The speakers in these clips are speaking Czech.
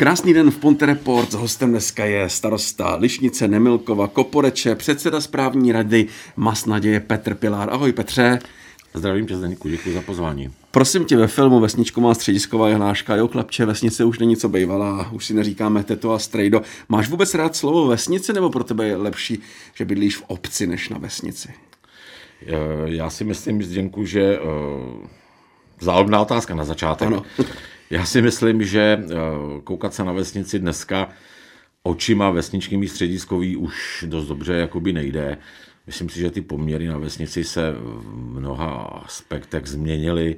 Krásný den v Ponte Report. Hostem dneska je starosta Lišnice Nemilkova Koporeče, předseda správní rady Mas Naděje Petr Pilár. Ahoj Petře. Zdravím tě, Zdeníku, děkuji za pozvání. Prosím tě, ve filmu Vesničko má středisková jehnáška, jo, chlapče, vesnice už není co bejvala, už si neříkáme teto a strejdo. Máš vůbec rád slovo vesnice, nebo pro tebe je lepší, že bydlíš v obci, než na vesnici? Eh, já si myslím, Zdenku, že uh, zálobná otázka na začátek. Ano. Já si myslím, že uh, koukat se na vesnici dneska očima vesničními střediskový už dost dobře jakoby nejde. Myslím si, že ty poměry na vesnici se v mnoha aspektech změnily.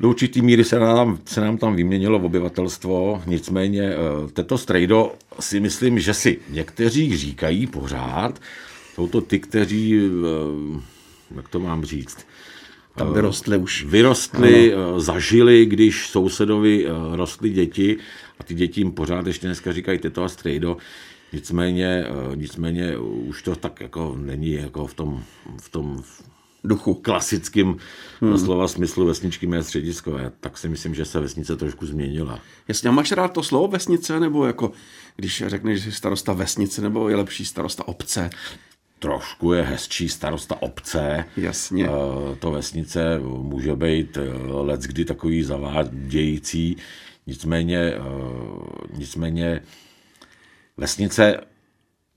Do určitý míry se nám, se nám tam vyměnilo obyvatelstvo, nicméně teto strejdo si myslím, že si někteří říkají pořád, jsou to ty, kteří, eh, jak to mám říct, tam vyrostli už. Vyrostli, ano. Eh, zažili, když sousedovi eh, rostly děti a ty děti jim pořád ještě dneska říkají teto a strejdo. Nicméně, nicméně už to tak jako není jako v tom, v tom duchu klasickým hmm. slova smyslu vesničky mé střediskové, tak si myslím, že se vesnice trošku změnila. Jasně, a máš rád to slovo vesnice, nebo jako když řekneš, že jsi starosta vesnice, nebo je lepší starosta obce? Trošku je hezčí starosta obce. Jasně. Eh, to vesnice může být eh, let kdy takový zavádějící, nicméně, eh, nicméně vesnice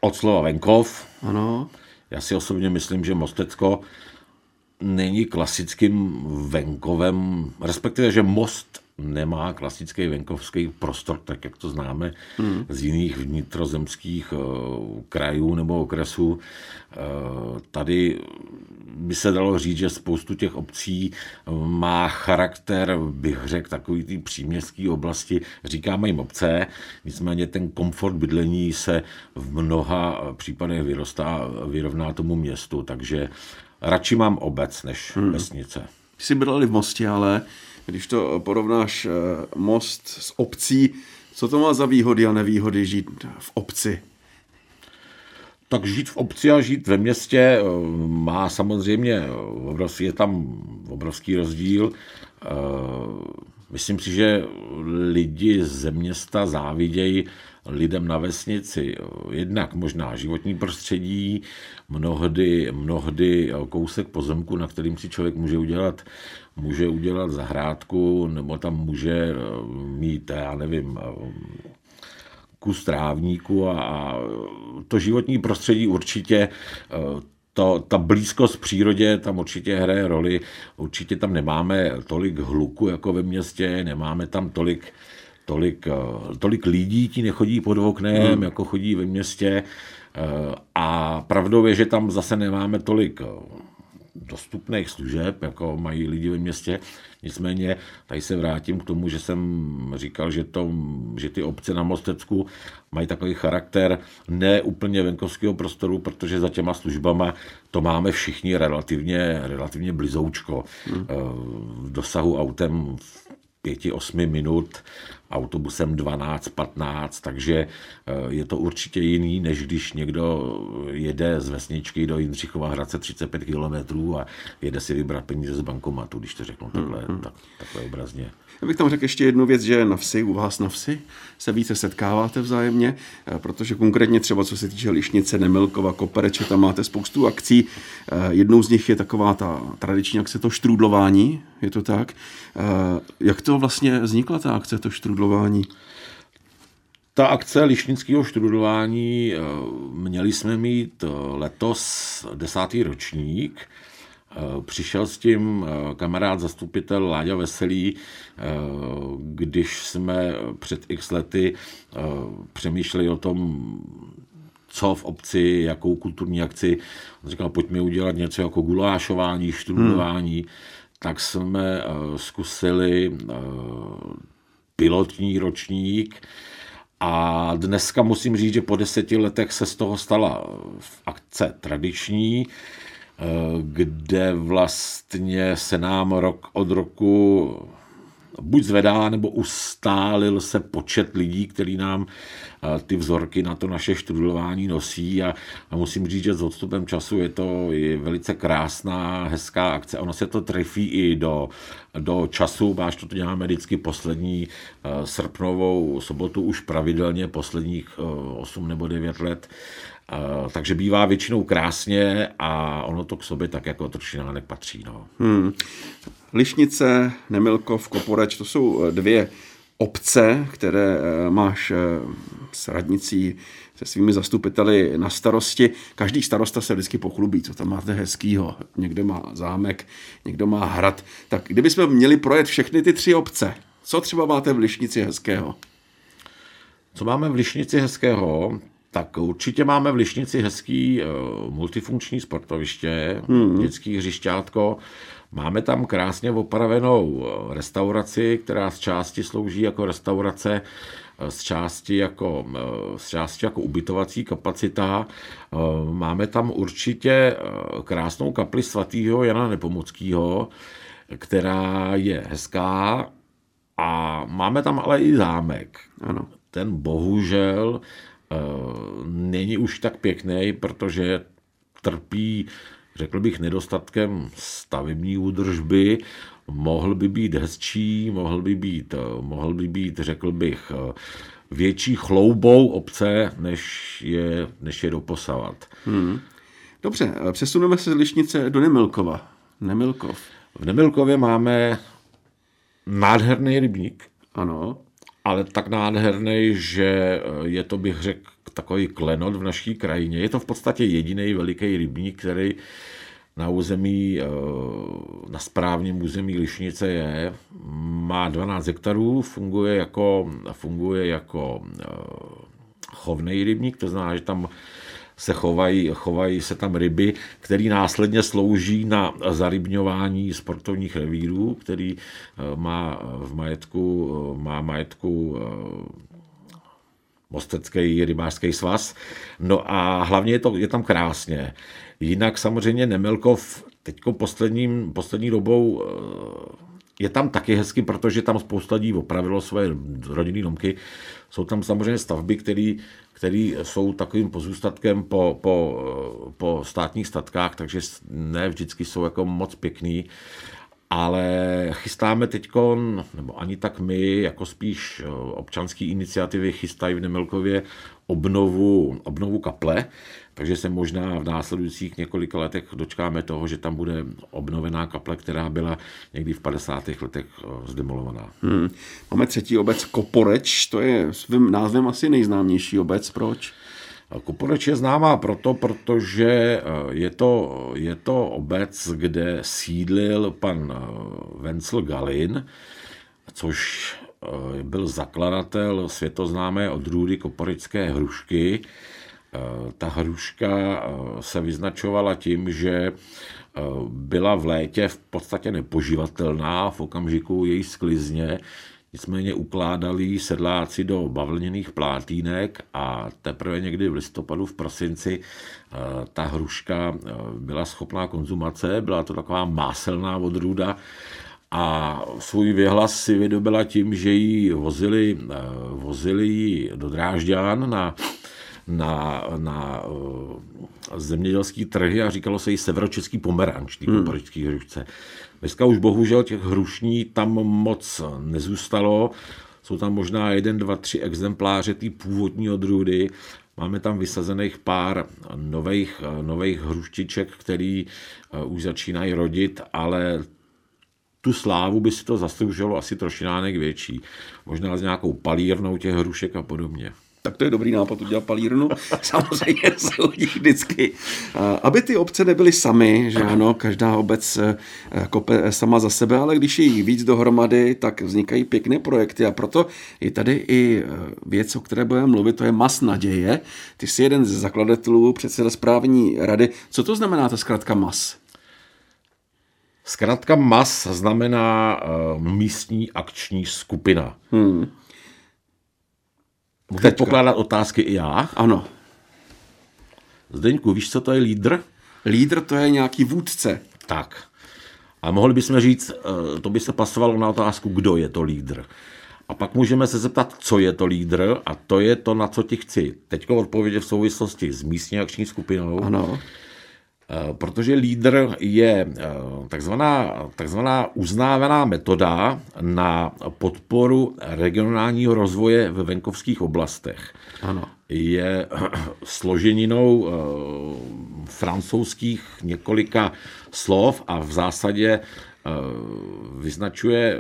od slova venkov. Ano. Já si osobně myslím, že Mostecko není klasickým venkovem, respektive, že Most nemá klasický venkovský prostor, tak jak to známe hmm. z jiných vnitrozemských uh, krajů nebo okresů. Uh, tady by se dalo říct, že spoustu těch obcí má charakter, bych řekl, takový ty příměstské oblasti. Říkáme jim obce, nicméně ten komfort bydlení se v mnoha případech vyrostá, vyrovná tomu městu, takže radši mám obec než hmm. vesnice. Jsi bydleli v Mostě, ale když to porovnáš eh, most s obcí, co to má za výhody a nevýhody žít v obci? Tak žít v obci a žít ve městě eh, má samozřejmě, eh, obrovský, je tam obrovský rozdíl. Myslím si, že lidi ze města závidějí lidem na vesnici. Jednak možná životní prostředí, mnohdy, mnohdy kousek pozemku, na kterým si člověk může udělat, může udělat zahrádku, nebo tam může eh, mít, já nevím, eh, kus trávníku a, a to životní prostředí určitě eh, to, ta blízkost přírodě tam určitě hraje roli. Určitě tam nemáme tolik hluku jako ve městě, nemáme tam tolik, tolik, tolik lidí, ti nechodí pod oknem, hmm. jako chodí ve městě. A pravdou je, že tam zase nemáme tolik dostupných služeb, jako mají lidi ve městě. Nicméně tady se vrátím k tomu, že jsem říkal, že, to, že ty obce na Mostecku mají takový charakter ne úplně venkovského prostoru, protože za těma službama to máme všichni relativně, relativně blizoučko. Hmm. V dosahu autem pěti, osmi minut, autobusem 12, 15, takže eh, je to určitě jiný, než když někdo jede z vesničky do Jindřichova Hradce 35 km a jede si vybrat peníze z bankomatu, když to řeknu takhle, hmm. tak, takhle obrazně. Já bych tam řekl ještě jednu věc, že na vsi, u vás na vsi se více setkáváte vzájemně, eh, protože konkrétně třeba co se týče Lišnice, Nemilkova, Kopereče, tam máte spoustu akcí. Eh, jednou z nich je taková ta tradiční akce, to štrůdlování, je to tak. Jak to vlastně vznikla ta akce, to štrůdlování? Ta akce lišnického štrudování měli jsme mít letos desátý ročník. Eh, přišel s tím eh, kamarád, zastupitel Láďa Veselý, eh, když jsme před x lety přemýšleli o tom, co v obci, jakou kulturní akci. On říkal, pojďme udělat něco jako gulášování, študování. Hmm. Tak jsme zkusili pilotní ročník, a dneska musím říct, že po deseti letech se z toho stala akce tradiční. Eh, kde vlastně se nám rok od roku buď zvedá, nebo ustálil se počet lidí, který nám ty vzorky na to naše študování nosí. A, a musím říct, že s odstupem času je to je velice krásná, hezká akce. Ono se to trefí i do, do času, máš to děláme vždycky poslední srpnovou sobotu už pravidelně posledních 8 nebo 9 let takže bývá většinou krásně a ono to k sobě tak jako trošinánek patří. No. Hmm. Lišnice, Nemilkov, Koporeč, to jsou eh, dvě obce, které eh, máš eh, s radnicí se svými zastupiteli na starosti. Každý starosta se vždycky pochlubí, co tam máte hezkýho. Někdo má zámek, někdo má hrad. Tak kdybychom měli projet všechny ty tři obce, co třeba máte v Lišnici hezkého? Co máme v Lišnici hezkého? Tak určitě máme v Lišnici hezký uh, multifunkční sportoviště, hmm. dětský hřišťátko. Máme tam krásně opravenou eh, restauraci, která z části slouží jako restaurace, eh, z části jako, z části jako ubytovací kapacita. Máme tam určitě krásnou kapli svatého Jana Nepomuckého, která je hezká a máme tam ale i zámek. Ano. Ten bohužel Eh, není už tak pěkný, protože trpí, řekl bych, nedostatkem stavební údržby, mohl by být hezčí, mohl by být, eh, mohl by být řekl bych, eh, větší chloubou obce, než je, než je doposavat. Hmm. Dobře, přesuneme se z Lišnice do Nemilkova. Nemilkov. V Nemilkově máme nádherný rybník. Ano ale tak nádherný, že eh, je to, bych řekl, takový klenot v naší krajině. Je to v podstatě jediný veliký rybník, který na území, eh, na správním území Lišnice je. Má 12 hektarů, funguje jako, funguje jako eh, chovný rybník, to znamená, že tam se chovají, chovají se tam ryby, které následně slouží na zarybňování sportovních revírů, který eh, má v majetku, eh, má majetku eh, Mostecký rybářský svaz. No a hlavně je, to, je tam krásně. Jinak samozřejmě Nemelkov teďko posledním, poslední dobou je tam taky hezky, protože tam spousta lidí opravilo své rodinné domky. Jsou tam samozřejmě stavby, které jsou takovým pozůstatkem po, po, po státních statkách, takže ne vždycky jsou jako moc pěkný. Ale chystáme teď, nebo ani tak my, jako spíš občanské iniciativy chystají v Nemelkově obnovu, obnovu kaple, takže se možná v následujících několika letech dočkáme toho, že tam bude obnovená kaple, která byla někdy v 50. letech eh, zdemolovaná. Hmm. Máme třetí obec Koporeč, to je svým názvem asi nejznámější obec. Proč? Koporeč je známá proto, protože eh, je to, je to obec, kde sídlil pan eh, Vencel Galin, což byl zakladatel světoznámé odrůdy koporické hrušky, Eh, ta hruška eh, se vyznačovala tím, že eh, byla v létě v podstatě nepoživatelná v okamžiku její sklizně, nicméně ukládali sedláci do bavlněných plátínek a teprve někdy v listopadu, v prosinci ta hruška byla schopná konzumace, byla to taková máselná odrůda, a svůj věhlas si vydobila tím, že ji vozili, vozili do Drážďán na na, na uh, zemědělský trhy a říkalo se jí severočeský pomeranč, ty hmm. hrušce. Dneska už bohužel těch hrušní tam moc nezůstalo. Jsou tam možná jeden, dva, tři exempláře té původní odrůdy. Máme tam vysazených pár nových, nových hruštiček, který uh, už začínají rodit, ale tu slávu by si to zasloužilo asi trošinánek větší. Možná s nějakou palírnou těch hrušek a podobně tak to je dobrý nápad udělat palírnu. Samozřejmě jsou vždycky. Aby ty obce nebyly samy, že ano, každá obec eh, kope sama za sebe, ale když je jí víc dohromady, tak vznikají pěkné projekty a proto je tady i eh, věc, o které budeme mluvit, to je Mas naděje. Ty jsi jeden ze zakladatelů, předseda správní rady. Co to znamená ta zkrátka Mas? Zkrátka MAS znamená uh, místní akční skupina. Hmm. Můžu Teďka. pokládat otázky i já? Ano. Zdeňku, víš, co to je lídr? Lídr to je nějaký vůdce. Tak. A mohli bychom říct, eh, to by se pasovalo na otázku, kdo je to lídr. A pak můžeme se zeptat, co je to lídr a to je to, na co ti chci. Teď odpovědět v souvislosti s místní akční skupinou. Ano. Eh, protože lídr je eh, takzvaná, takzvaná uznávaná metoda na podporu regionálního rozvoje ve venkovských oblastech. Ano. Je složeninou francouzských několika slov a v zásadě vyznačuje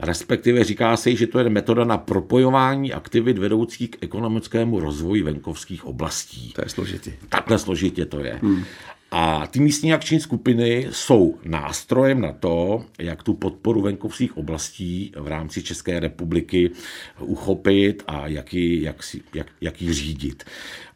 Respektive říká se, že to je metoda na propojování aktivit vedoucích k ekonomickému rozvoji venkovských oblastí. To je složitý. Takhle složitě to je. Hmm. A ty místní akční skupiny jsou nástrojem na to, jak tu podporu venkovských oblastí v rámci České republiky uchopit a jak ji, jak, si, jak, jak ji řídit.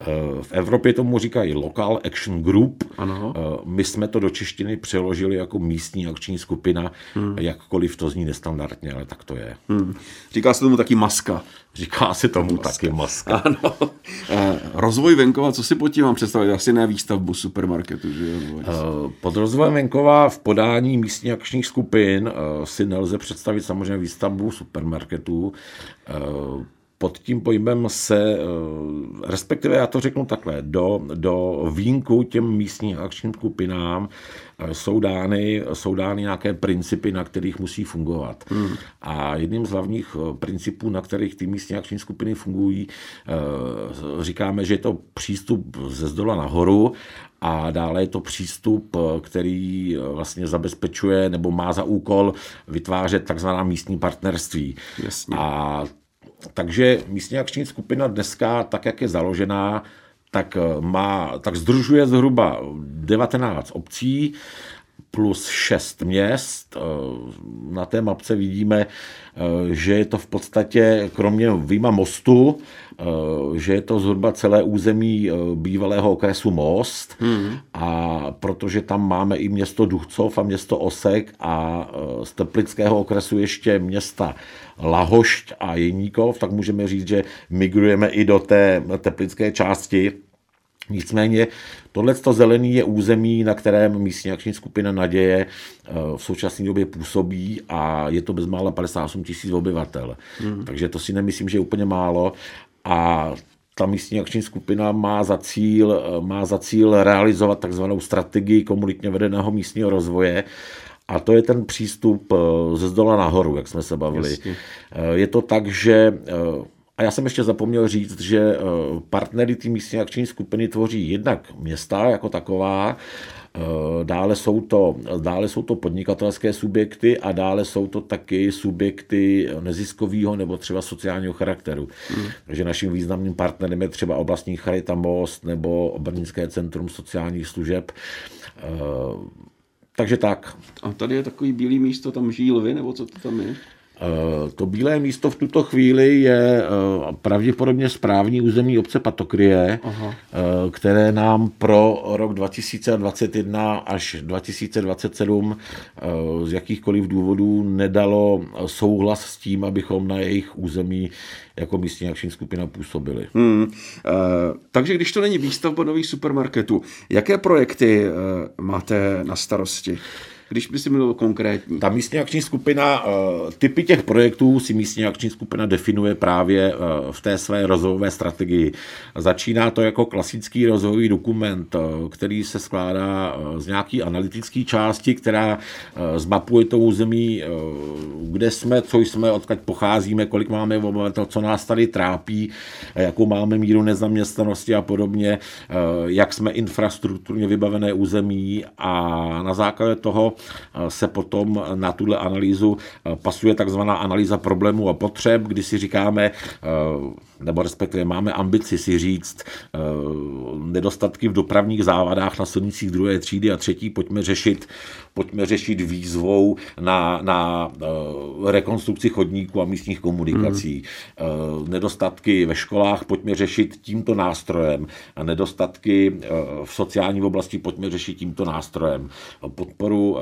Eh, v Evropě tomu říkají Local Action Group. Ano. Eh, my jsme to do češtiny přeložili jako místní akční skupina, hmm. jakkoliv to zní nestandardně, ale tak to je. Hmm. Říká se tomu taky maska. Říká se tomu maska. taky maska. Ano. Eh, rozvoj venkova, co si pod tím mám představit? Asi ne výstavbu supermarketu, že jo? Pod rozvojem venkova v podání místní akčních skupin si nelze představit samozřejmě výstavbu supermarketů pod tím pojmem se, eh, respektive já to řeknu takhle, do, do výjimku těm místním akčním skupinám eh, jsou dány, jsou dány nějaké principy, na kterých musí fungovat. Hmm. A jedním z hlavních eh, principů, na kterých ty místní akční skupiny fungují, říkáme, že je to přístup ze zdola nahoru a dále je to přístup, který vlastně zabezpečuje nebo má za úkol vytvářet takzvaná místní partnerství. Jasně. A takže místní akční skupina dneska, tak jak je založená, tak, eh, má, tak združuje zhruba 19 obcí plus 6 měst. Eh, na té mapce vidíme, eh, že je to v podstatě, kromě výjima mostu, že je to zhruba celé území bývalého okresu Most hmm. a protože tam máme i město Duchcov a město Osek a z Teplického okresu ještě města Lahošť a Jeníkov, tak můžeme říct, že migrujeme i do té teplické části. Nicméně tohleto zelený je území, na kterém místní akční skupina Naděje eh, v současné době působí a je to bezmála 58 tisíc obyvatel. Hmm. Takže to si nemyslím, že je úplně málo. A ta místní akční skupina má za cíl, eh, má za cíl realizovat takzvanou strategii komunitně vedeného místního rozvoje a to je ten přístup eh, ze zdola nahoru, jak jsme se bavili. Jasně. Eh, je to tak, že eh, a já jsem ještě zapomněl říct, že partnery té místní akční skupiny tvoří jednak města jako taková, dále jsou, to, dále jsou to podnikatelské subjekty a dále jsou to taky subjekty neziskového nebo třeba sociálního charakteru. Hmm. Takže naším významným partnerem je třeba oblastní Charita Most nebo Brněnské centrum sociálních služeb. Takže tak. A tady je takový bílý místo, tam žijí lvy, nebo co to tam je? Eh, to bílé místo v tuto chvíli je eh, pravděpodobně správní území obce Patokrie, Aha. Eh, které nám pro rok 2021 až 2027 z jakýchkoliv důvodů nedalo souhlas s tím, abychom na jejich území jako místní akční skupina působili. Hmm. takže když to není výstavba nových supermarketů, jaké projekty máte na starosti? Když by si mluvil konkrétní. Ta místní akční skupina, eh, typy těch projektů si místní akční skupina definuje právě eh, v té své rozvojové strategii. Začíná to jako klasický rozvojový dokument, eh, který se skládá z nějaký analytické části, která zmapuje to území, kde jsme, co jsme, odkud pocházíme, kolik máme obyvatel, co nás tady trápí, jakou máme míru nezaměstnanosti a podobně, jak jsme infrastrukturně vybavené území a na základě toho se potom na tuhle analýzu pasuje takzvaná analýza problémů a potřeb, kdy si říkáme, nebo respektive máme ambici si říct, nedostatky v dopravních závadách na silnicích druhé třídy a třetí pojďme řešit, pojďme řešit výzvou na, na rekonstrukci chodníků a místních komunikací. Mm. Nedostatky ve školách pojďme řešit tímto nástrojem. Nedostatky v sociální oblasti pojďme řešit tímto nástrojem. Podporu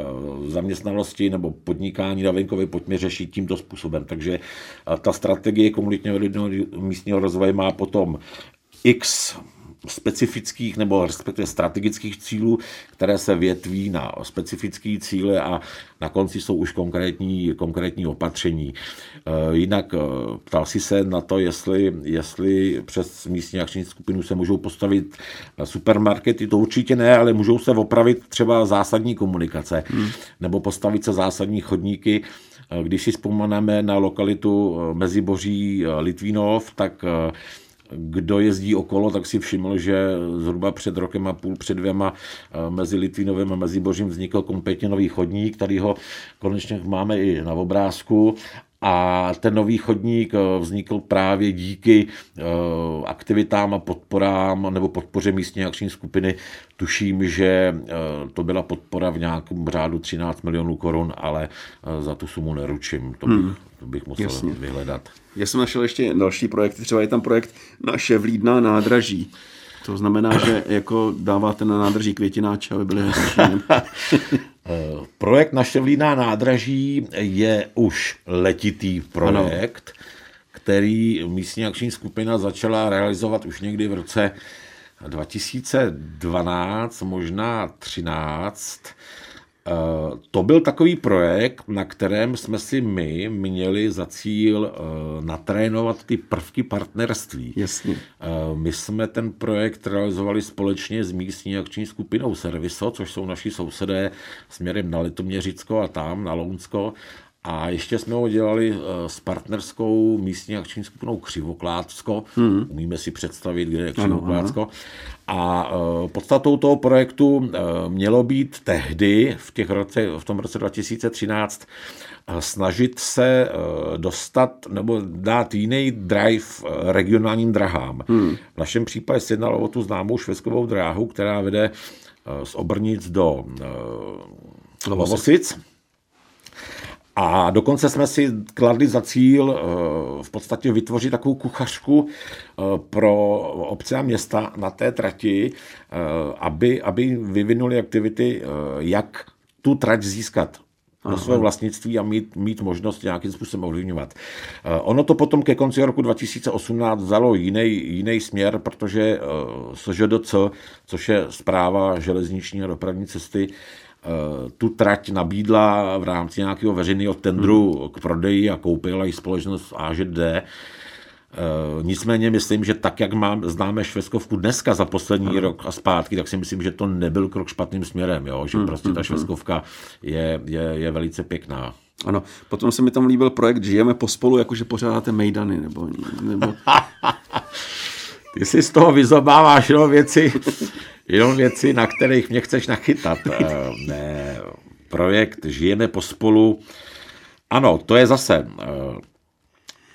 zaměstnanosti nebo podnikání na venkově pojďme řešit tímto způsobem. Takže ta strategie komunitního místního rozvoje má potom x specifických nebo respektive strategických cílů, které se větví na specifické cíle a na konci jsou už konkrétní, konkrétní opatření. Eh, jinak eh, ptal si se na to, jestli, jestli přes místní akční skupinu se můžou postavit supermarkety, to určitě ne, ale můžou se opravit třeba zásadní komunikace hmm. nebo postavit se zásadní chodníky. Eh, když si vzpomeneme na lokalitu Meziboří Litvínov, tak kdo jezdí okolo, tak si všiml, že zhruba před rokem a půl, před dvěma eh, mezi Litvínovem a mezi Božím vznikl kompletně nový chodník, který ho konečně máme i na obrázku a ten nový chodník eh, vznikl právě díky eh, aktivitám a podporám nebo podpoře místní akční skupiny. Tuším, že to byla podpora v nějakém řádu 13 milionů korun, ale za tu sumu neručím. To bych, hmm. to bych musel Jasně. vyhledat. Já jsem našel ještě další projekt, třeba je tam projekt Naše vlídná nádraží. To znamená, že jako dáváte na nádraží květináče, aby byly hezčí. Projekt Naše vlídná nádraží je už letitý projekt, ano. který místní akční skupina začala realizovat už někdy v roce 2012, možná 13 Eh, to byl takový projekt, na kterém jsme si my měli za cíl eh, natrénovat ty prvky partnerství. Jasně. Eh, my jsme ten projekt realizovali společně s místní akční skupinou Serviso, což jsou naši sousedé směrem na Litoměřicko a tam na Lounsko. A ještě jsme ho dělali s partnerskou místní akční skupinou Křivoklátsko. Hmm. Umíme si představit, kde je Křivoklátsko. Ano, ano. A e, podstatou toho projektu e, mělo být tehdy, v, těch roce, v tom roce 2013, e, snažit se dostat nebo dát jiný drive regionálním drahám. Hmm. V našem případě se jednalo o tu známou šveskovou dráhu, která vede z Obrnic do Lovosic. A dokonce jsme si kladli za cíl eh, v podstatě vytvořit takovou kuchařku eh, pro obce a města na té trati, eh, aby, aby vyvinuli aktivity, jak tu trať získat pro své vlastnictví a mít, mít možnost nějakým způsobem ovlivňovat. Ono to potom ke konci roku 2018 vzalo jiný, jiný směr, protože SŽDC, což je zpráva železniční a dopravní cesty, tu trať nabídla v rámci nějakého veřejného tendru hmm. k prodeji a koupila i společnost AŽD. E, nicméně myslím, že tak, jak mám, známe Šveskovku dneska za poslední hmm. rok a zpátky, tak si myslím, že to nebyl krok špatným směrem, jo? že hmm. prostě ta hmm, hmm. Šveskovka je, je, je velice pěkná. Ano, potom se mi tam líbil projekt Žijeme pospolu, jakože pořádáte mejdany, nebo... nebo... Ty si z toho vyzobáváš jenom věci, jenom věci, na kterých mě chceš nachytat. Eh, ne, projekt Žijeme pospolu. Ano, to je zase. Eh,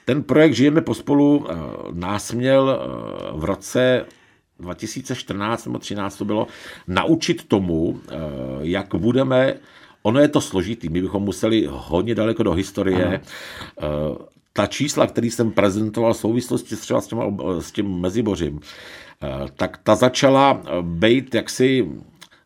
ten projekt Žijeme pospolu eh, nás měl v roce 2014 nebo 2013 to bylo, naučit tomu, jak budeme Ono je to složitý, my bychom museli hodně daleko do historie. Ano ta čísla, který jsem prezentoval v souvislosti třeba s, těma, s tím Mezibořím, eh, tak ta začala být jaksi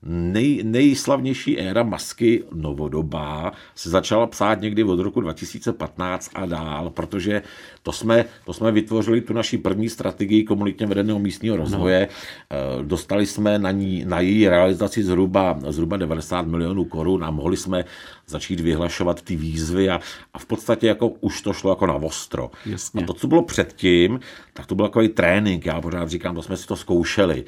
nej, nejslavnější éra masky novodobá se začala psát někdy od roku 2015 a dál, protože to jsme, to jsme vytvořili tu naší první strategii komunitně vedeného místního rozvoje. No. Dostali jsme na, ní, na její realizaci zhruba, zhruba 90 milionů korun a mohli jsme začít vyhlašovat ty výzvy a, a v podstatě jako už to šlo jako na ostro. Jasně. A to, co bylo předtím, tak to byl takový trénink, já pořád říkám, to jsme si to zkoušeli.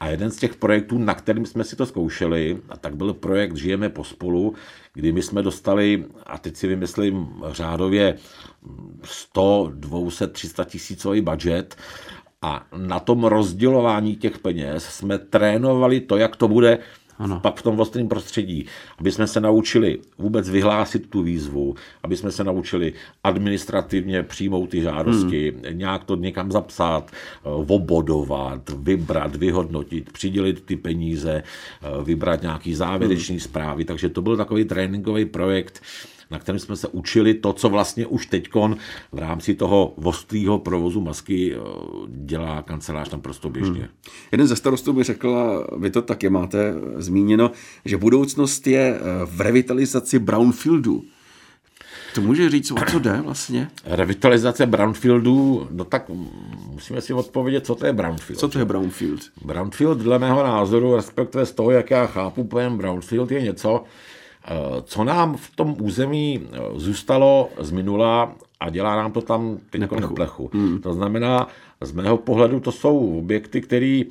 A jeden z těch projektů, na kterým jsme si to zkoušeli, a tak byl projekt Žijeme pospolu, kdy my jsme dostali, a teď si vymyslím řádově 100, 200, 300 tisícový budget. A na tom rozdělování těch peněz jsme trénovali to, jak to bude ano. pak v tom vlastním prostředí, aby jsme se naučili vůbec vyhlásit tu výzvu, aby jsme se naučili administrativně přijmout ty žádosti, hmm. nějak to někam zapsat, eh, obodovat, vybrat, vyhodnotit, přidělit ty peníze, eh, vybrat nějaký závěrečný hmm. zprávy. Takže to byl takový tréninkový projekt, na kterém jsme se učili to, co vlastně už teď v rámci toho ostrého provozu masky eh, dělá kancelář naprosto běžně. Hmm. Jeden ze starostů by řekl, a vy to taky máte zmíněno, že budoucnost je eh, v revitalizaci brownfieldu. To může říct, o co jde vlastně? Revitalizace brownfieldů, no tak musíme si odpovědět, co to je brownfield. Co to je brownfield? Brownfield dle mého názoru, respektive z toho, jak já chápu pojem brownfield, je něco, co nám v tom území eh, zůstalo z minula a dělá nám to tam teď Neplechu. neplechu. Hmm. To znamená, z mého pohledu to jsou objekty, které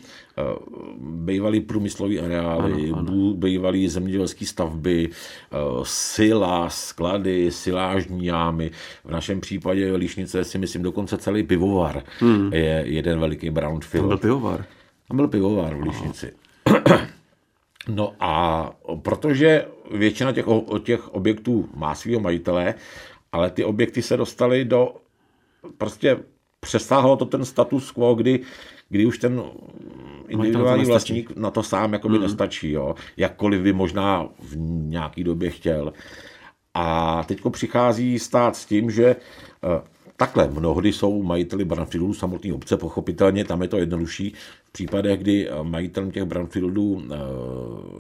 bývaly průmyslové areály, ano, bývaly zemědělské stavby, eh, sila, sklady, silážní jámy. V našem případě Líšnice si myslím dokonce celý pivovar hmm. je jeden veliký brownfield. Byl pivovar. Tam byl pivovar v Líšnici. No a protože většina těch, těch objektů má svého majitele, ale ty objekty se dostaly do, prostě přesáhlo to ten status quo, kdy, kdy už ten individuální vlastník na to sám jakoby mm. nestačí, jo. jakkoliv by možná v nějaký době chtěl. A teď přichází stát s tím, že eh, takhle mnohdy jsou majiteli brownfieldů samotný obce, pochopitelně, tam je to jednodušší. V případech, kdy majitelem těch brownfieldů eh,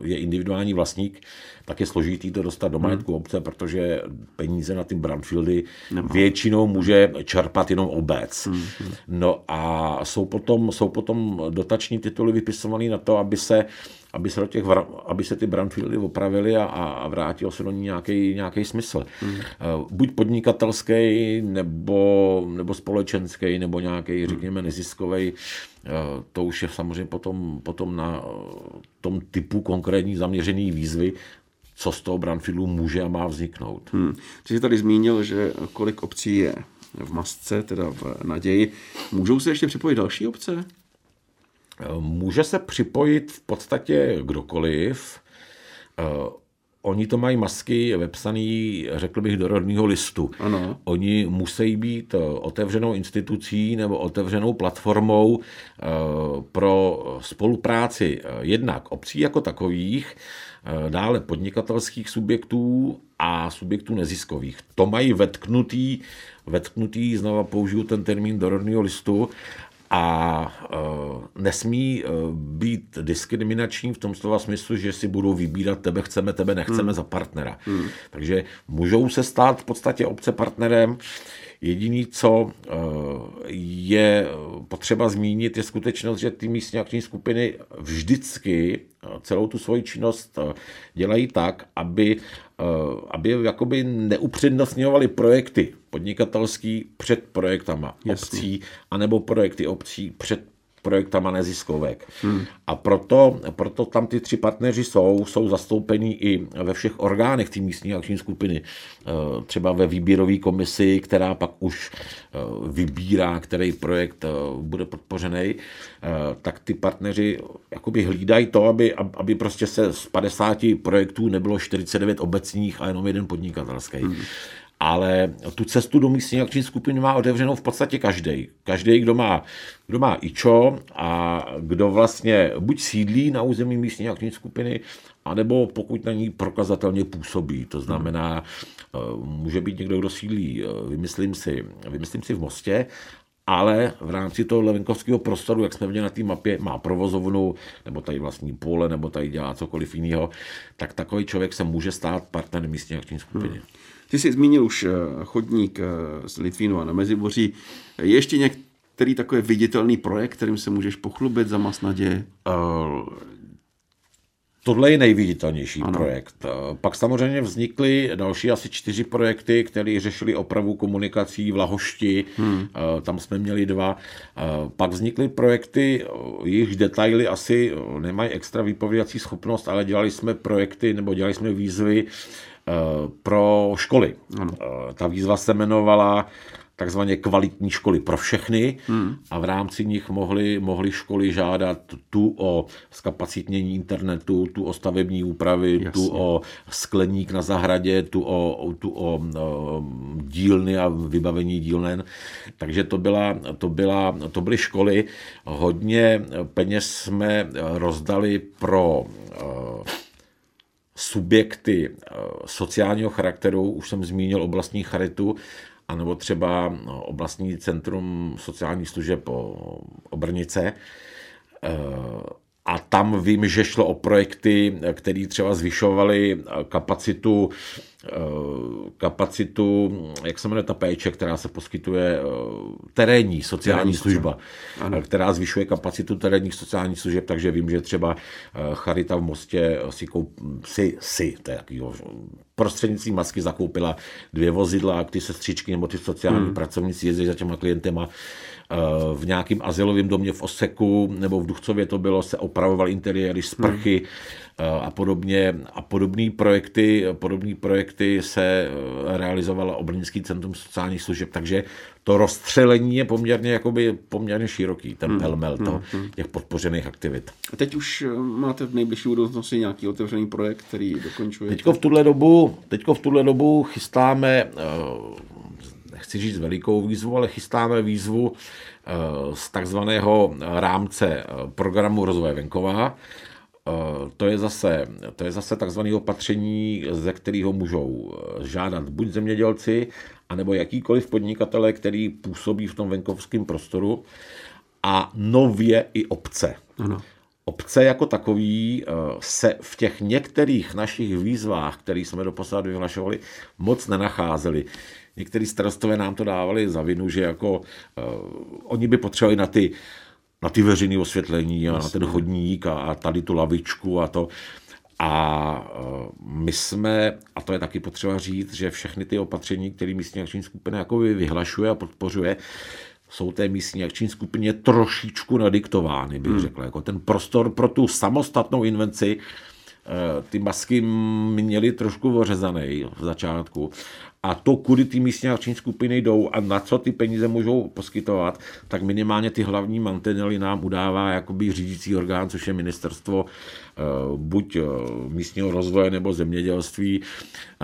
je individuální vlastník, tak je složitý to dostat do majetku obce, protože peníze na ty brownfieldy většinou může čerpat jenom obec. Hmm. No a jsou potom, jsou potom dotační tituly vypisované na to, aby se aby se, do těch, aby se ty brownfieldy opravily a, a vrátil se do ní nějaký, nějaký smysl. Hmm. Buď podnikatelský, nebo, nebo společenský, nebo nějaký, řekněme, neziskový. To už je samozřejmě potom, potom na tom typu konkrétní zaměřený výzvy, co z toho brownfieldu může a má vzniknout. Hmm. Ty jsi tady zmínil, že kolik obcí je v masce, teda v naději. Můžou se ještě připojit další obce? Může se připojit v podstatě kdokoliv. Oni to mají masky vepsaný, řekl bych, do rodného listu. Ano. Oni musí být otevřenou institucí nebo otevřenou platformou pro spolupráci jednak obcí jako takových, dále podnikatelských subjektů a subjektů neziskových. To mají vetknutý, vetknutý znova použiju ten termín do rodného listu, a e, nesmí e, být diskriminační v tom slova smyslu, že si budou vybírat tebe chceme, tebe nechceme hmm. za partnera. Hmm. Takže můžou se stát v podstatě obce partnerem. Jediný, co e, je potřeba zmínit, je skutečnost, že ty místní akční skupiny vždycky celou tu svoji činnost dělají tak, aby, aby jakoby neupřednostňovali projekty podnikatelský před projektama Jasně. obcí, anebo projekty obcí před projektama neziskovek. Hmm. A proto, proto tam ty tři partneři jsou, jsou zastoupení i ve všech orgánech té místní akční skupiny. Eh, třeba ve výběrové komisi, která pak už eh, vybírá, který projekt eh, bude podpořený, tak ty partneři jakoby hlídají to, aby, aby prostě se z 50 projektů nebylo 49 obecních a jenom jeden podnikatelský. Hmm ale tu cestu do místní akční skupiny má otevřenou v podstatě každý. Každý, kdo má, kdo má IČO a kdo vlastně buď sídlí na území místní akční skupiny, anebo pokud na ní prokazatelně působí. To znamená, eh, může být někdo, kdo sídlí, eh, vymyslím si, vymyslím si v Mostě, ale v rámci toho levenkovského prostoru, jak jsme viděli na té mapě, má provozovnu, nebo tady vlastní pole, nebo tady dělá cokoliv jiného, tak takový člověk se může stát partnerem místní akční skupiny. Hmm. Ty jsi zmínil už eh, chodník z Litvínova na Meziboří. Je ještě některý takový viditelný projekt, kterým se můžeš pochlubit za masnadě? Uh, Tohle je nejviditelnější ano. projekt. Pak samozřejmě vznikly další asi čtyři projekty, které řešily opravu komunikací v Lahošti. Hmm. Tam jsme měli dva. Pak vznikly projekty, jejichž detaily asi nemají extra vypovědací schopnost, ale dělali jsme projekty nebo dělali jsme výzvy pro školy. Ano. Ta výzva se jmenovala takzvaně kvalitní školy pro všechny hmm. a v rámci nich mohly, mohly školy žádat tu o zkapacitnění internetu, tu o stavební úpravy, Jasně. tu o skleník na zahradě, tu o, tu o, o dílny a vybavení dílnen. Takže to, byla, to, byla, to byly školy. Hodně peněz jsme rozdali pro subjekty sociálního charakteru, už jsem zmínil oblastní charitu, anebo třeba no, oblastní centrum sociálních služeb po Obrnice. Eh, a tam vím, že šlo o projekty, které třeba zvyšovaly kapacitu kapacitu, jak se jmenuje ta péče, která se poskytuje, terénní sociální služba, ano. která zvyšuje kapacitu terénních sociálních služeb, takže vím, že třeba Charita v Mostě si, koup, si, si to je takovýho, prostřednictvím masky zakoupila dvě vozidla, ty sestřičky nebo ty sociální hmm. pracovníci jezdí za těma klientema v nějakém asilovém domě v Oseku nebo v Duchcově to bylo, se opravoval interiéry, sprchy hmm. A podobně. A podobné projekty, podobné projekty se eh, realizovala Obrnický centrum sociálních služeb, takže to rozstřelení je poměrně, jakoby, poměrně široký, ten hmm. pelmel to, hmm. těch podpořených aktivit. A teď už eh, máte v nejbližší budoucnosti nějaký otevřený projekt, který dokončuje? Teďko v tuhle dobu, teďko v tuhle dobu chystáme eh, nechci říct velikou výzvu, ale chystáme výzvu z takzvaného rámce programu rozvoje venkova. Eh, to je zase, to je zase takzvané opatření, ze kterého můžou žádat buď zemědělci, anebo jakýkoliv podnikatele, který působí v tom venkovském prostoru a nově i obce. Ano. Obce jako takový se v těch některých našich výzvách, které jsme do vyhlašovali, moc nenacházeli některý starostové nám to dávali za vinu, že jako uh, oni by potřebovali na ty, na ty veřejné osvětlení a na ten chodník a, a tady tu lavičku a to. A uh, my jsme, a to je taky potřeba říct, že všechny ty opatření, které místní akční skupina jako vyhlašuje a podpořuje, jsou té místní akční skupině trošičku nadiktovány, bych hmm. řekl. Jako ten prostor pro tu samostatnou invenci, eh, ty masky měly trošku ořezaný v začátku a to, kudy ty místní akční skupiny jdou a na co ty peníze můžou poskytovat, tak minimálně ty hlavní mantinely nám udává jakoby řídící orgán, což je ministerstvo eh, buď eh, místního rozvoje nebo zemědělství,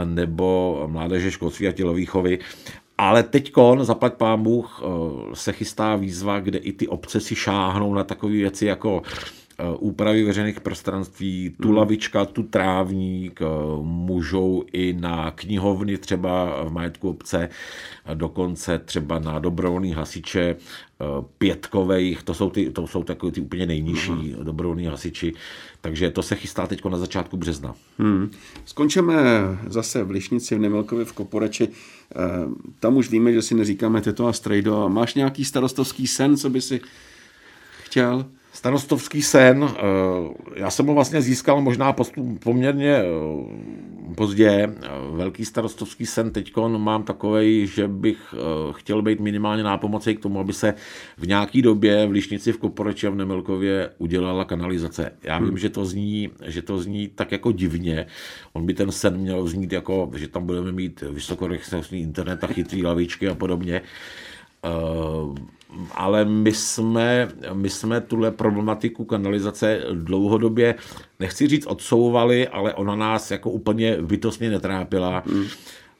nebo mládeže, školství a tělovýchovy. Ale teď zaplať pán Bůh, eh, se chystá výzva, kde i ty obce si šáhnou na takové věci jako Eh, úpravy veřejných prostranství, tu hmm. lavička, tu trávník, eh, můžou i na knihovny třeba v majetku obce, dokonce třeba na dobrovolný hasiče eh, pětkových, to jsou, ty, to jsou takové ty úplně nejnižší hmm. dobrovolní hasiči, takže to se chystá teď na začátku března. Hmm. Skončíme zase v Lišnici v Nemelkově v Koporeči. Tam už víme, že si neříkáme teto a strejdo. Máš nějaký starostovský sen, co by si chtěl? Starostovský sen, eh, já jsem ho vlastně získal možná poměrně eh, pozdě. Eh, velký starostovský sen teď mám takový, že bych chtěl být minimálně nápomocí k tomu, aby se v nějaký době v Lišnici, v Koporeči a v Nemilkově udělala kanalizace. Já vím, hmm. že to zní, že to zní tak jako divně. On by ten sen měl znít jako, že tam budeme mít vysokorychlostní internet a chytrý lavičky a podobně ale my jsme, my jsme tuhle problematiku kanalizace dlouhodobě, nechci říct odsouvali, ale ona nás jako úplně bytostně netrápila. Mm.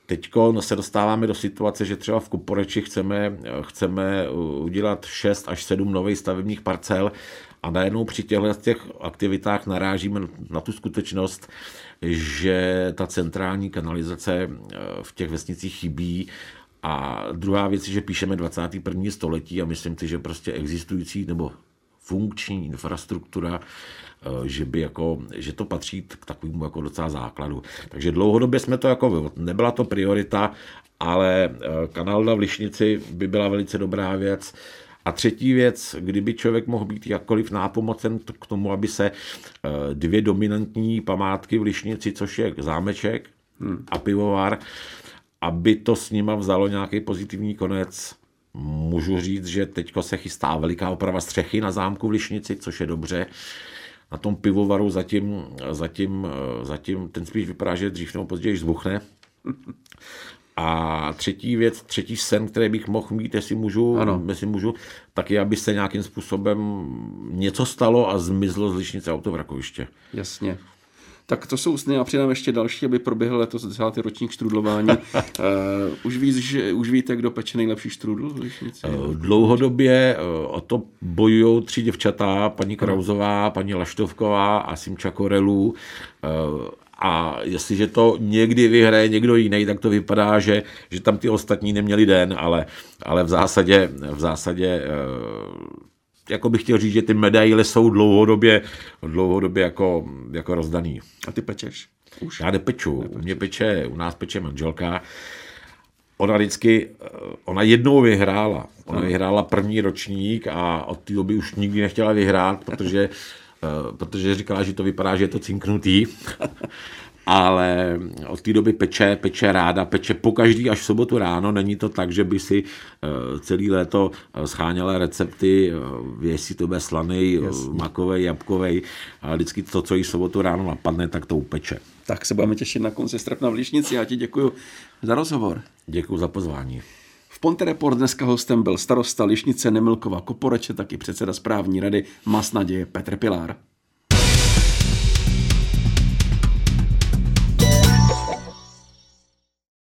Teď se dostáváme do situace, že třeba v Kuporeči chceme, chceme udělat 6 až 7 nových stavebních parcel a najednou při těchto těch aktivitách narážíme na tu skutečnost, že ta centrální kanalizace v těch vesnicích chybí a druhá věc je, že píšeme 21. století a myslím si, že prostě existující nebo funkční infrastruktura, eh, že, by jako, že to patří k takovému jako docela základu. Takže dlouhodobě jsme to jako, nebyla to priorita, ale eh, kanál v Lišnici by byla velice dobrá věc. A třetí věc, kdyby člověk mohl být jakkoliv nápomocen k tomu, aby se eh, dvě dominantní památky v Lišnici, což je zámeček hmm. a pivovar, aby to s nima vzalo nějaký pozitivní konec, můžu říct, že teďko se chystá veliká oprava střechy na zámku v Lišnici, což je dobře. Na tom pivovaru zatím, zatím, zatím ten spíš vypadá, že dřív nebo později zbuchne. A třetí věc, třetí sen, který bych mohl mít, jestli můžu, ano. jestli můžu tak je, aby se nějakým způsobem něco stalo a zmizlo z Lišnice autovrakoviště. Jasně. Tak to jsou sny a přidám ještě další, aby proběhl letos desátý ročník štrudlování. uh, už, víš, že, už víte, kdo peče nejlepší štrudl? Uh, dlouhodobě uh, o to bojují tři děvčata, paní Krauzová, paní Laštovková a Simča Korelů. Uh, a jestliže to někdy vyhraje někdo jiný, tak to vypadá, že, že tam ty ostatní neměli den, ale, ale v zásadě, v zásadě jako bych chtěl říct, že ty medaile jsou dlouhodobě, dlouhodobě jako, jako rozdaný. A ty pečeš? Už. Já nepeču. U mě peče, u nás peče manželka. Ona vždycky, eh, ona jednou vyhrála. Ona vyhrála první ročník a od té doby už nikdy nechtěla vyhrát, protože, eh, protože říkala, že to vypadá, že je to cinknutý. ale od té doby peče, peče ráda, peče po každý až v sobotu ráno. Není to tak, že by si eh, celý léto scháněla recepty, jestli to bude slaný, makovej, jabkovej, a vždycky to, co jí v sobotu ráno napadne, tak to upeče. Tak se budeme těšit na konci srpna v Lišnici. Já ti děkuji za rozhovor. Děkuji za pozvání. V Ponte Report dneska hostem byl starosta Lišnice Nemilkova Koporeče, taky předseda správní rady Mas Naděje Petr Pilár.